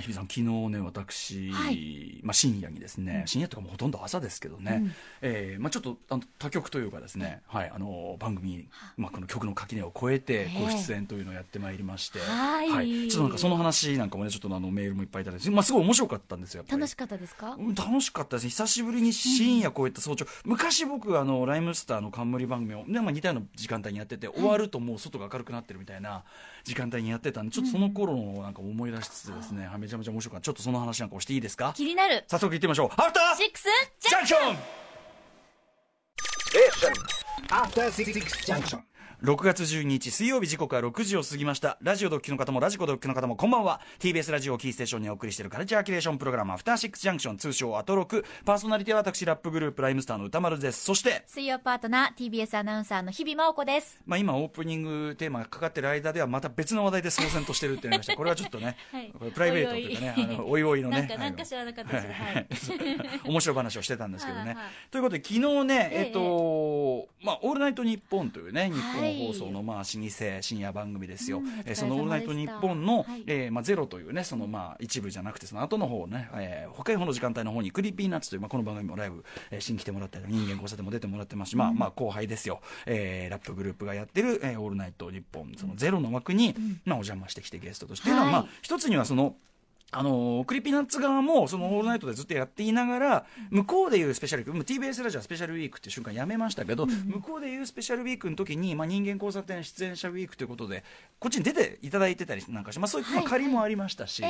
日比さん、昨日ね、私、はい、まあ、深夜にですね、深夜とかもほとんど朝ですけどね、うん、えー、まあ、ちょっとあの他局というかですね、はい、あの番組、まあ、この曲の垣根を越えてご出演というのをやってまいりまして、はい、はい、ちょっとなんかその話なんかもね、ちょっとあのメールもいっぱいいただいて、まあ、すごい面白かったんですよ、楽しかったですか？楽しかったです久しぶりに深夜超えた早朝、うん、昔僕、あのライムスターの冠番組を、ねまあ、似たような時間帯にやってて、終わるともう外が明るくなってるみたいな時間帯にやってたんで、ちょっとその頃のなんか思い出しつつですね、うん、めちゃめちゃ面白かった。ちょっとその話なんかをしていいですか？気になる。早速行ってみましょう。アフターシックスジャンクションアフターシックスジャンクション6月12日水曜日時刻は6時を過ぎました。ラジオドッキの方もラジコドッキの方もこんばんは。TBS ラジオキーステーションにお送りしているカルチャーキュレーションプログラムアフターシックスジャンクション通称アトロク。パーソナリティは私ラップグループライムスターの歌丸です。そして水曜パートナー TBS アナウンサーの日々真央子です。まあ今オープニングテーマがかかってる間ではまた別の話題で騒然としてるって言いました。これはちょっとね、はい、プライベートというかねあのおいおいのね。なんか知らなかったです、はい、面白い話をしてたんですけどね。ということで昨日ねえっ、と、まあオールナイトニッポンというねニッポン放送のまあ老舗深夜番組ですよ、うん、えー、その「オールナイトニッポンの」はい、えー、まあ、ゼロというねそのまあ一部じゃなくてその後の方ね、えー、他の方の時間帯の方に Creepy Nuts という、まあ、この番組もライブ、えー、新来てもらったり人間交差点も出てもらってますし、うん、まあまあ後輩ですよ、えー、ラップグループがやってる「えー、オールナイトニッポン」そのゼロの枠に、うん、まあ、お邪魔してきてゲストとして、はい、まあ一つにはそのあの Creepy Nuts 側もそのオールナイトでずっとやっていながら向こうでいうスペシャルウィーク TBS ラジオはスペシャルウィークっていう瞬間やめましたけど、向こうでいうスペシャルウィークの時に、まあ、人間交差点出演者ウィークということでこっちに出ていただいてたりなんかして、まあ、そういう、まあ、借りもありましたし、は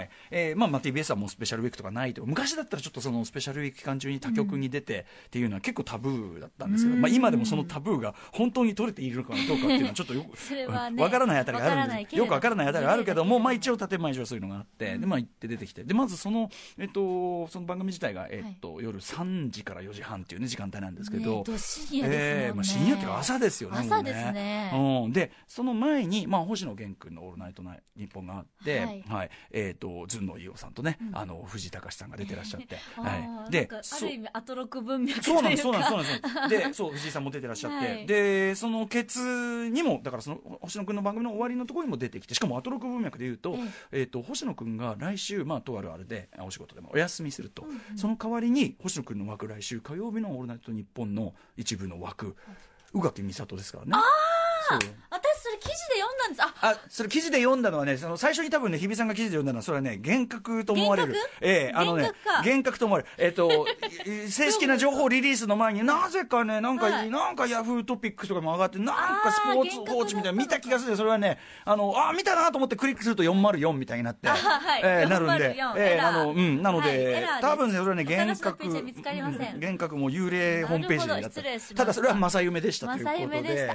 い。えまあまあ、TBS はもうスペシャルウィークとかないと。昔だったらちょっとそのスペシャルウィーク期間中に他局に出てっていうのは結構タブーだったんですけど、まあ、今でもそのタブーが本当に取れているのかどうかっていうのはちょっとよくわ、からないあたりがあるん。でよくわからないあたりがあるけども、まあ、一応建前上そういうのがあって、でまあ、行って出てきて。でまずその,、えっと、その番組自体が、えっと、はい、夜3時から4時半っていう、ね、時間帯なんですけど、ね、深えーまあ、深夜っていうか朝ですよね朝ですね、うん、でその前に、まあ、星野源君の「オールナイトナイ日本があって、はい、はい、えーと、ずんの飯尾さんとね、うん、あの藤隆さんが出てらっしゃって、はい、である意味アトロク文脈そうなんですそうなんですそうなんです。でそう藤井さんも出てらっしゃって、はい、でそのケツにもだからその星野君の番組の終わりのところにも出てきてしかもアトロク文脈でいうと,、えーと星野君が来週、まあ、とあるあれでお仕事でもお休みすると、うんうん、その代わりに星野君の枠来週火曜日の「オールナイトニッポン」の一部の枠。宇垣美里ですからね。あで読んだんです。ああそれ記事で読んだのはねその最初に多分ね日比さんが記事で読んだのはそれはね幻覚と思われる。ええあのね幻覚と思われる。えっ、ー、と正式な情報リリースの前になぜかねなんか、はい、なんかヤフートピックスとかも上がってなんかスポーツ報知みたいな見た気がするそれはねあのあ見たなと思ってクリックすると404みたいになって、はい、えー、なるんで。えー、あのうんなので、はい、多分ねそれはね幻覚幻覚も幽霊ホームページになってただそれは正夢でしたということで。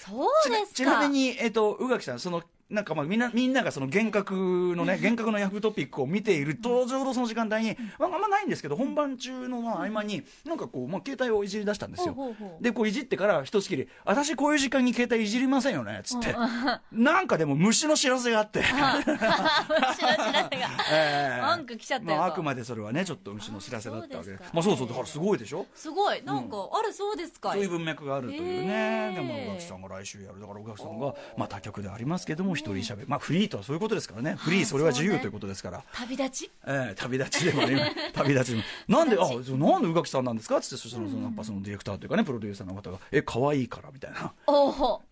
そうですちなみに、えっ、ー、と、宇垣さん、その、なんかまあみんなみんながその幻覚のね幻覚のヤフートピックを見ているとちょうどその時間帯に、まあ、あんまないんですけど本番中のまあ合間になんかこう、まあ、携帯をいじり出したんですよ。でこういじってからひとしきり「私こういう時間に携帯いじりませんよね」っつって。なんかでも虫の知らせがあって。虫の知らせが、えー、なんか来ちゃったよ、まあ、あくまでそれはねちょっと虫の知らせだったわけでまあそうそうだからすごいでしょ？すごい。なんか、うん、あるそうですかそうい。う文脈があるというね。でも宇垣さんが来週やる。だから宇垣さんがまあ他局でありますけども一人しゃべまあフリーとはそういうことですからね。フリーそれは自由ということですから、旅立ち。ええ旅立ちでもね 旅立ちでも。なんであなんで宇垣さんなんですか？ってそしたらそのやっぱそのディレクターというかねプロデューサーの方が「え可愛いから」みたいな。おお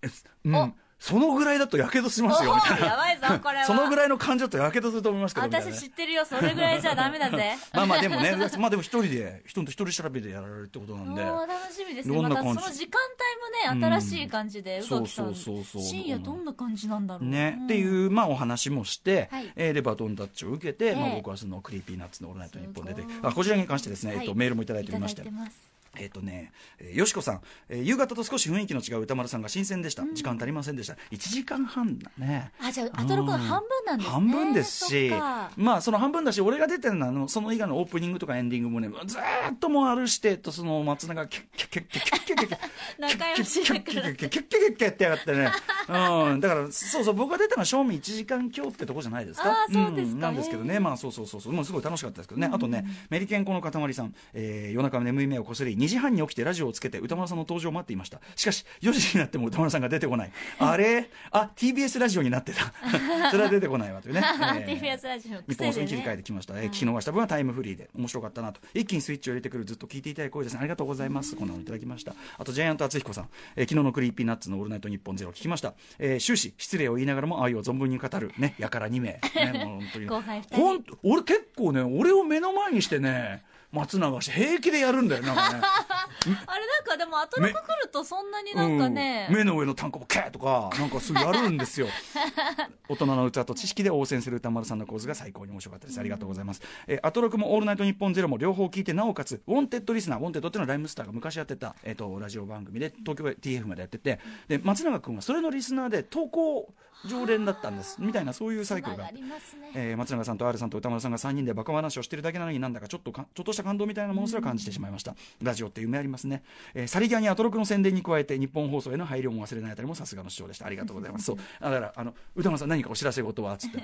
うん。そのぐらいだとやけどしますよみたいな。やばいぞ、これは。そのぐらいの感情とやけどすると思いますけど、私知ってるよ、それぐらいじゃダメだぜ。まあまあでもね、まあでも一人で、人と一人調べでやられるってことなんで。楽しみですね。またその時間ね、新しい感じで、そうそうそうそう。深夜どんな感じなんだろう。ね。っていう、まあお話もして、えでバトンタッチを受けて、まあ僕はそのクリーピーナッツのオールナイトニッポン出て、あ、こちらに関してですね、えっと、メールもいただいておりまして。えっ、ー、とね、えー、よしこさん、えー、夕方と少し雰囲気の違う歌丸さんが新鮮でした。うん、時間足りませんでした。1時間半だね。あ、じゃあ、アトロクの半分なんですね。半分ですし、まあ、その半分だし、俺が出てるのは、あの、その以外のオープニングとかエンディングもね、ずーっともうあるしてと、その松永キュッキュッキュッキュッキュッキュッキュッキュッ仲良しだから。キュッキュッキュッキュッキュッキュッってやがってね。うん。だから、そうそう、僕が出たのは正味1時間今日ってとこじゃないですか。あ、そうですか。なんですけどね、まあ、そうそうそうそう、もうすごい楽しかったですけどね。あとね、メリケンコの塊さん、えー、夜中眠い目をこすり、2 2時半に起きてラジオをつけて歌丸さんの登場を待っていました。しかし4時になっても歌丸さんが出てこない。あれ？あ TBS ラジオになってた。それは出てこないわというね、えー、TBS ラジオ日本放送に切り替えてきました、えー、聞き逃した分はタイムフリーで面白かったなと。一気にスイッチを入れてくるずっと聞いていただい声です。ねありがとうございます。こんなのいただきました。あとジャイアント厚彦さん、えー、昨日の Creepy Nuts のオールナイトニッポンゼロ聞きました、えー、終始失礼を言いながらも愛を存分に語る。ねやから2名、ね、もう本当に。後輩ほん俺結構ね俺を目の前にしてね松永氏平気でやるんだよなんかね。あれなんかでもアトロク来るとそんなになんかね、うん、目の上のたんこぶ系とかなんかすぐやるんですよ。大人の器と知識で応戦する宇多丸さんの構図が最高に面白かったです。ありがとうございます、えー、アトロクも「オールナイトニッポンゼロも両方聞いてなおかつウォンテッドリスナーウォンテッドっていうのはライムスターが昔やってた、えーと、ラジオ番組で東京 TF までやってて。で松永君はそれのリスナーで投稿常連だったんですみたいなそういうサイクルが、ね。えー、松永さんと R さんと歌丸さんが3人でバカ話をしてるだけなのになんだかちょっとかちょっとした感動みたいなものすら感じてしまいました、ラジオって夢ありますね、えー、さりげにアトロクの宣伝に加えて日本放送への配慮も忘れないあたりもさすがの主張でした。ありがとうございます。そう。だからあの歌丸さん何かお知らせ事は？つって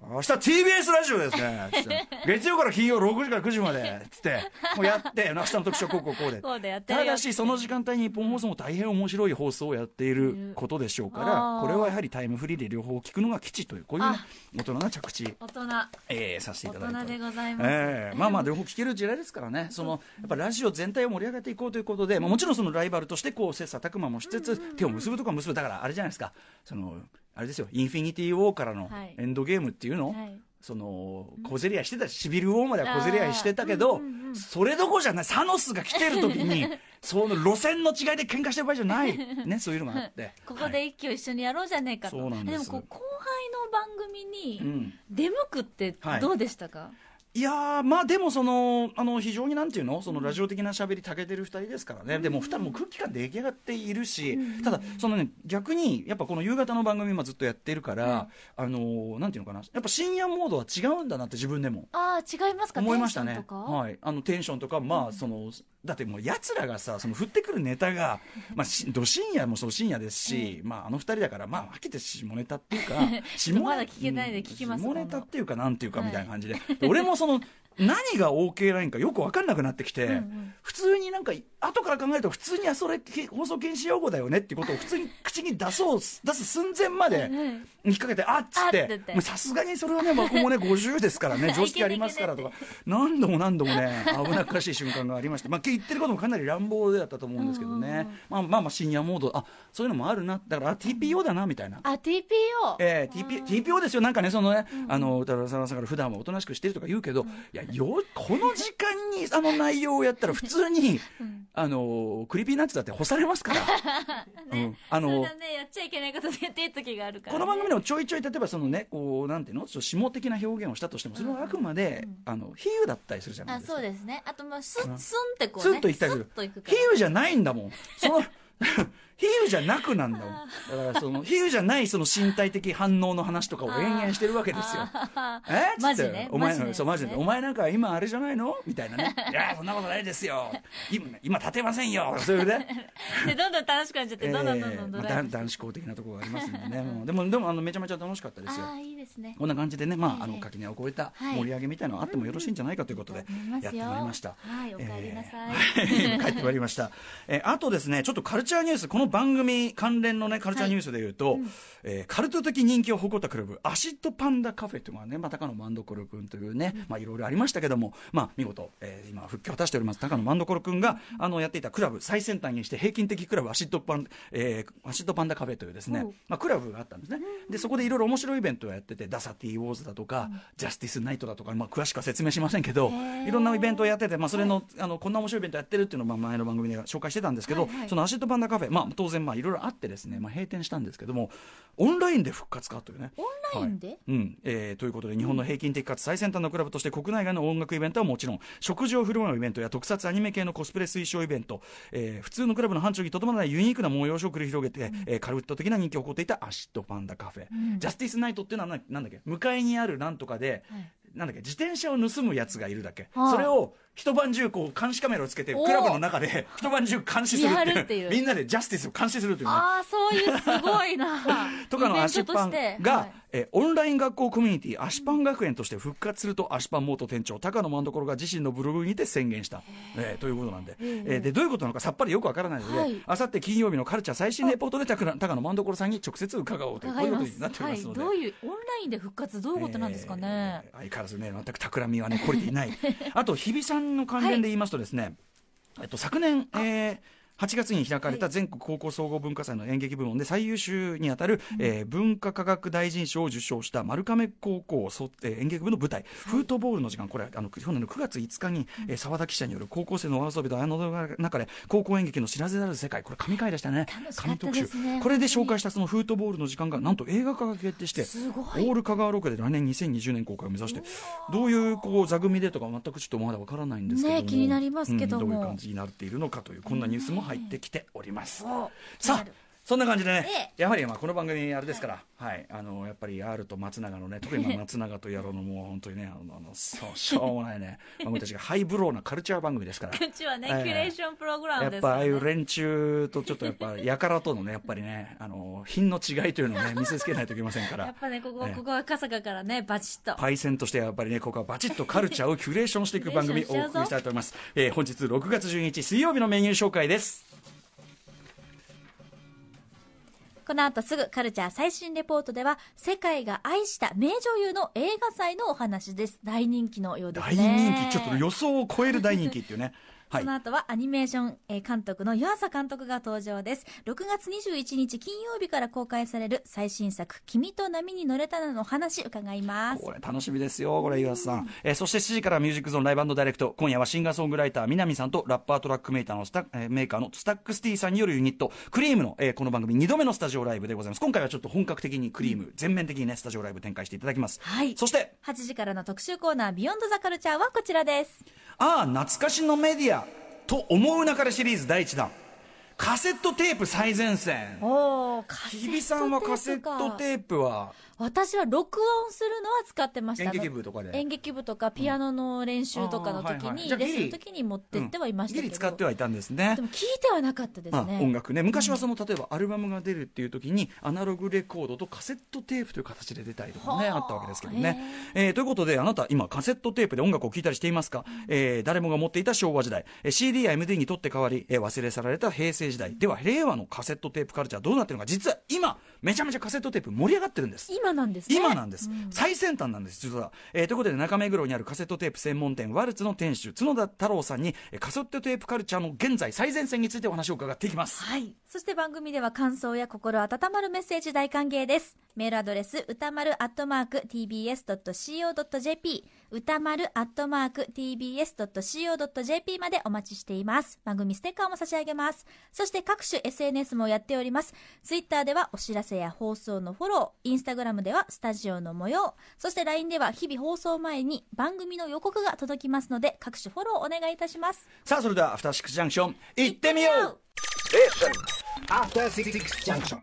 明日 TBS ラジオですね。月曜から金曜6時から9時まで。つって。もうやって。明日の特集こうこうこうで。ただしその時間帯に日本放送も大変面白い放送をやっていることでしょうからこれはやはりタイムフリーで両方聞くのが基地というこういう、ね、大人な着地。大人、えー、させていただいて大人でございます、えー、まあまあ両方聞ける時代ですからね。そのやっぱラジオ全体を盛り上げていこうということで、まあ、もちろんそのライバルとしてこう切磋琢磨もしつつ手を結ぶとか結ぶ。だからあれじゃないですか。そのあれですよインフィニティ・ウォーからのエンドゲームっていうの、はい。その小競り合いしてたシビル王までは小競り合いしてたけど、それどころじゃないサノスが来てる時に その路線の違いで喧嘩してる場合じゃない。ね そういうのがあって。ここで一挙一緒にやろうじゃねえかと、はい、でもこう後輩の番組に出向くってどうでしたか、うんはいいやまあでもそのあの非常になんていうの？そのラジオ的な喋りたけてる2人ですからね、うん、でも2人も空気感出来上がっているし、うん、ただそのね逆にやっぱこの夕方の番組今ずっとやってるから、うん、あのなんていうのかな？やっぱ深夜モードは違うんだなって自分でもああ違いますか？思いましたね。はい。あのテンションとかまあそのだってもう奴らがさその降ってくるネタがまあど深夜もそう深夜ですし、まああの2人だからまあはっきり言って下ネタっていうか 下まだ聞けないで聞きます下ネタっていうかなんていうかみたいな感じで、はい、俺もその何が OK ラインかよく分かんなくなってきて、うんうん、普通になんか後から考えると普通にあそれ放送禁止用語だよねっていうことを普通に口に出そう出す寸前まで引っ掛けてあっつってさすがにそれはね僕もね 50ですからね常識ありますからとか何度も何度もね危なっかしい瞬間がありまして、まあ、言ってることもかなり乱暴だったと思うんですけどね、まあ、まあまあ深夜モードあそういうのもあるな。だからあ TPO だなみたいな。あ TPO えー、TP TPO ですよ。なんかねそのね、あの宇多丸さんから普段はおとなしくしてるとか言うけど、いやよこの時間にあの内容をやったら普通に、あの Creepy Nuts だって干されますから、ね。うん、あの、ね、やっちゃいけないことでやってる時があるから、ね、この番組でもちょいちょい例えばそのねこうなんていうの？下的な表現をしたとしてもそれはあくまで、うん、あの比喩だったりするじゃないですか。あそうですね。あとまあスンスンってこう、ね、スンと言ったりする。比喩じゃないんだもん。その 比喩じゃなくなんだもん。だからその、比喩じゃないその身体的反応の話とかを延々してるわけですよ。え？マジね。お前、そう、マジで。お前なんか今あれじゃないの？みたいなね。いや、そんなことないですよ。今、今立てませんよ。そういうね。で、どんどん楽しくなっちゃって、どんどんどんどんどん。男子校的なところがありますんでね。でも、でも、あの、めちゃめちゃ楽しかったですよ。あいいですね。こんな感じでね、まあ、あの、垣根を越えた盛り上げみたいなのあってもよろしいんじゃないかということで、やってまいりました。はい、お帰りなさい。帰ってまいりました。え、あとですね、ちょっとカルチャーニュース、この番組、関連のね、カルチャーニュースでいうと、はいうん、えー、カルト的人気を誇ったクラブ、アシッドパンダカフェというのはね、まあ、高野政所君というね、うん、まあ、いろいろありましたけども、まあ、見事、えー、今、復帰を果たしております、高野政所君が、あの、やっていたクラブ、最先端にして平均的クラブ、アシッドパン、えー、アシッドパンダカフェというですね、まあ、クラブがあったんですね。で、そこでいろいろ面白いイベントをやってて、ダサ Tウォーズだとか、うん、ジャスティスナイトだとか、まあ、詳しくは説明しませんけど、いろんなイベントをやってて、まあ、それの、あの、こんな面白いイベントやってるっていうのを、まあ、前の番組で紹介してたんですけど、はいはい、そのアシッドパンダカフェ、まあ、当然、まあ、いろいろあってですね、まあ、閉店したんですけどもオンラインで復活かというね。オンラインで、はい、うん。えー、ということで日本の平均的かつ最先端のクラブとして国内外の音楽イベントはもちろん食事を振る舞うイベントや特撮アニメ系のコスプレ推奨イベント、えー、普通のクラブの範疇にとどまらないユニークな催しを繰り広げて、うん、えー、カルト的な人気を誇っていたアシッドパンダカフェ、うん、ジャスティスナイトっていうのはなんだっけ？向かいにあるなんとかで、はい。なんだっけ？自転車を盗むやつがいるだけ、はあ、それを一晩中こう監視カメラをつけてクラブの中で一晩中監視するっていう。みんなでジャスティスを監視するという、ね、ああそういうすごいな。とかのアシパンが、はい、えオンライン学校コミュニティアシパン学園として復活するとアシパン元店長高野政所が自身のブログにて宣言した、えー、ということなんで,、えー、でどういうことなのかさっぱりよくわからないので、あさって金曜日のカルチャー最新レポートで高野万所さんに直接伺おうというこういうことになっておりますので、はい、どういうオンラインで復活どういうことなんですかね、えー、相変わらずね全く企みはね懲りていない。あと日比さんの関連で言いますとですね、はいえっと、昨年、えー、8月に開かれた全国高校総合文化祭の演劇部門で最優秀にあたる、うん、えー、文化科学大臣賞を受賞した丸亀高校、えー、演劇部の舞台、フートボールの時間、これ、あの去年の9月5日に澤、うん、田記者による高校生のお遊びとあの中で、高校演劇の知られざる世界、これ、神回でしたね、神特集、これで紹介したそのフートボールの時間が、なんと映画化が決定して、オール香川ロケで来年2020年公開を目指して、どういうこう座組でとか、全くちょっとまだわからないんですけども、ね、気になりますけども、うん、どういう感じになっているのかという、こんなニュースも入ってきております。さあそんな感じでね、ええ、やはりまあこの番組あれですから、はい、はい、あのやっぱり R と松永のね、特に松永と野郎のもう本当にね、あのあのそうしょうもないね、僕たちがハイブローなカルチャー番組ですから。うちはね、えー、キュレーションプログラムやっぱああいう連中とちょっとやっぱやからとのね、やっぱりね、あの品の違いというのをね 見せつけないといけませんから。やっぱねここ、ここは笠かからねバチッと。パイセンとしてやっぱりねここはバチッとカルチャーをキュレーションしていく番組をお送りしたいと思います。えー、本日6月12日水曜日のメニュー紹介です。この後すぐカルチャー最新レポートでは、世界が愛した名女優の映画祭のお話です。大人気のようですね。大人気、ちょっと予想を超える大人気っていうね。はい、その後はアニメーション監督の湯浅監督が登場です。6月21日金曜日から公開される最新作、君と波に乗れたらの話伺います。これ楽しみですよ、これ湯浅さん。えー、そして7時からミュージックゾーンライブダイレクト。今夜はシンガーソングライター、 Minamiさんとラッパートラックメーカーのスタ、えー、メーカーの Staxx Tさんによるユニット、 CREAM の、えー、この番組2度目のスタジオライブでございます。今回はちょっと本格的に CREAM、全面的にね、スタジオライブ展開していただきます。はい。そして、8時からの特集コーナー、ビヨンドザカルチャーはこちらです。ああ、懐かしのメディア。と思うなかれシリーズ第1弾。カセットテープ最前線。おお日比さんはカセットテープは？私は録音するのは使ってました演劇部とかで？演劇部とかピアノの練習とかの時に、レッスンの時に持ってってはいましたけど、ギリ使ってはいたんですね。でも聞いてはなかったですね。音楽ね。昔はその例えばアルバムが出るっていう時にアナログレコードとカセットテープという形で出たりとかねあ。ったわけですけどね、えー、ということであなた今カセットテープで音楽を聴いたりしていますか、えー、誰もが持っていた昭和時代。CD や MD にとって代わり、えー、忘れ去られた平成時代。では令和のカセットテープカルチャーどうなってるのか。実は今めちゃめちゃカセットテープ盛り上がってるんです。今なんですね。今なんです、うん、最先端なんです実は、えー、ということで中目黒にあるカセットテープ専門店ワルツの店主角田太郎さんにカセットテープカルチャーの現在最前線についてお話を伺っていきます。はい。そして番組では感想や心温まるメッセージ大歓迎です。メールアドレス歌丸アットマーク tbs.co.jp 歌丸アットマーク tbs.co.jp までお待ちしています。番組ステッカーも差し上げます。そして各種 SNS もやっております。ツイッターではお知らせや放送のフォロー。インスタグラムではスタジオの模様。そして LINE では日々放送前に番組の予告が届きますので各種フォローお願いいたします。さあそれではアフターシックスジャンクション行ってみよう。えアフターシックスジャンクション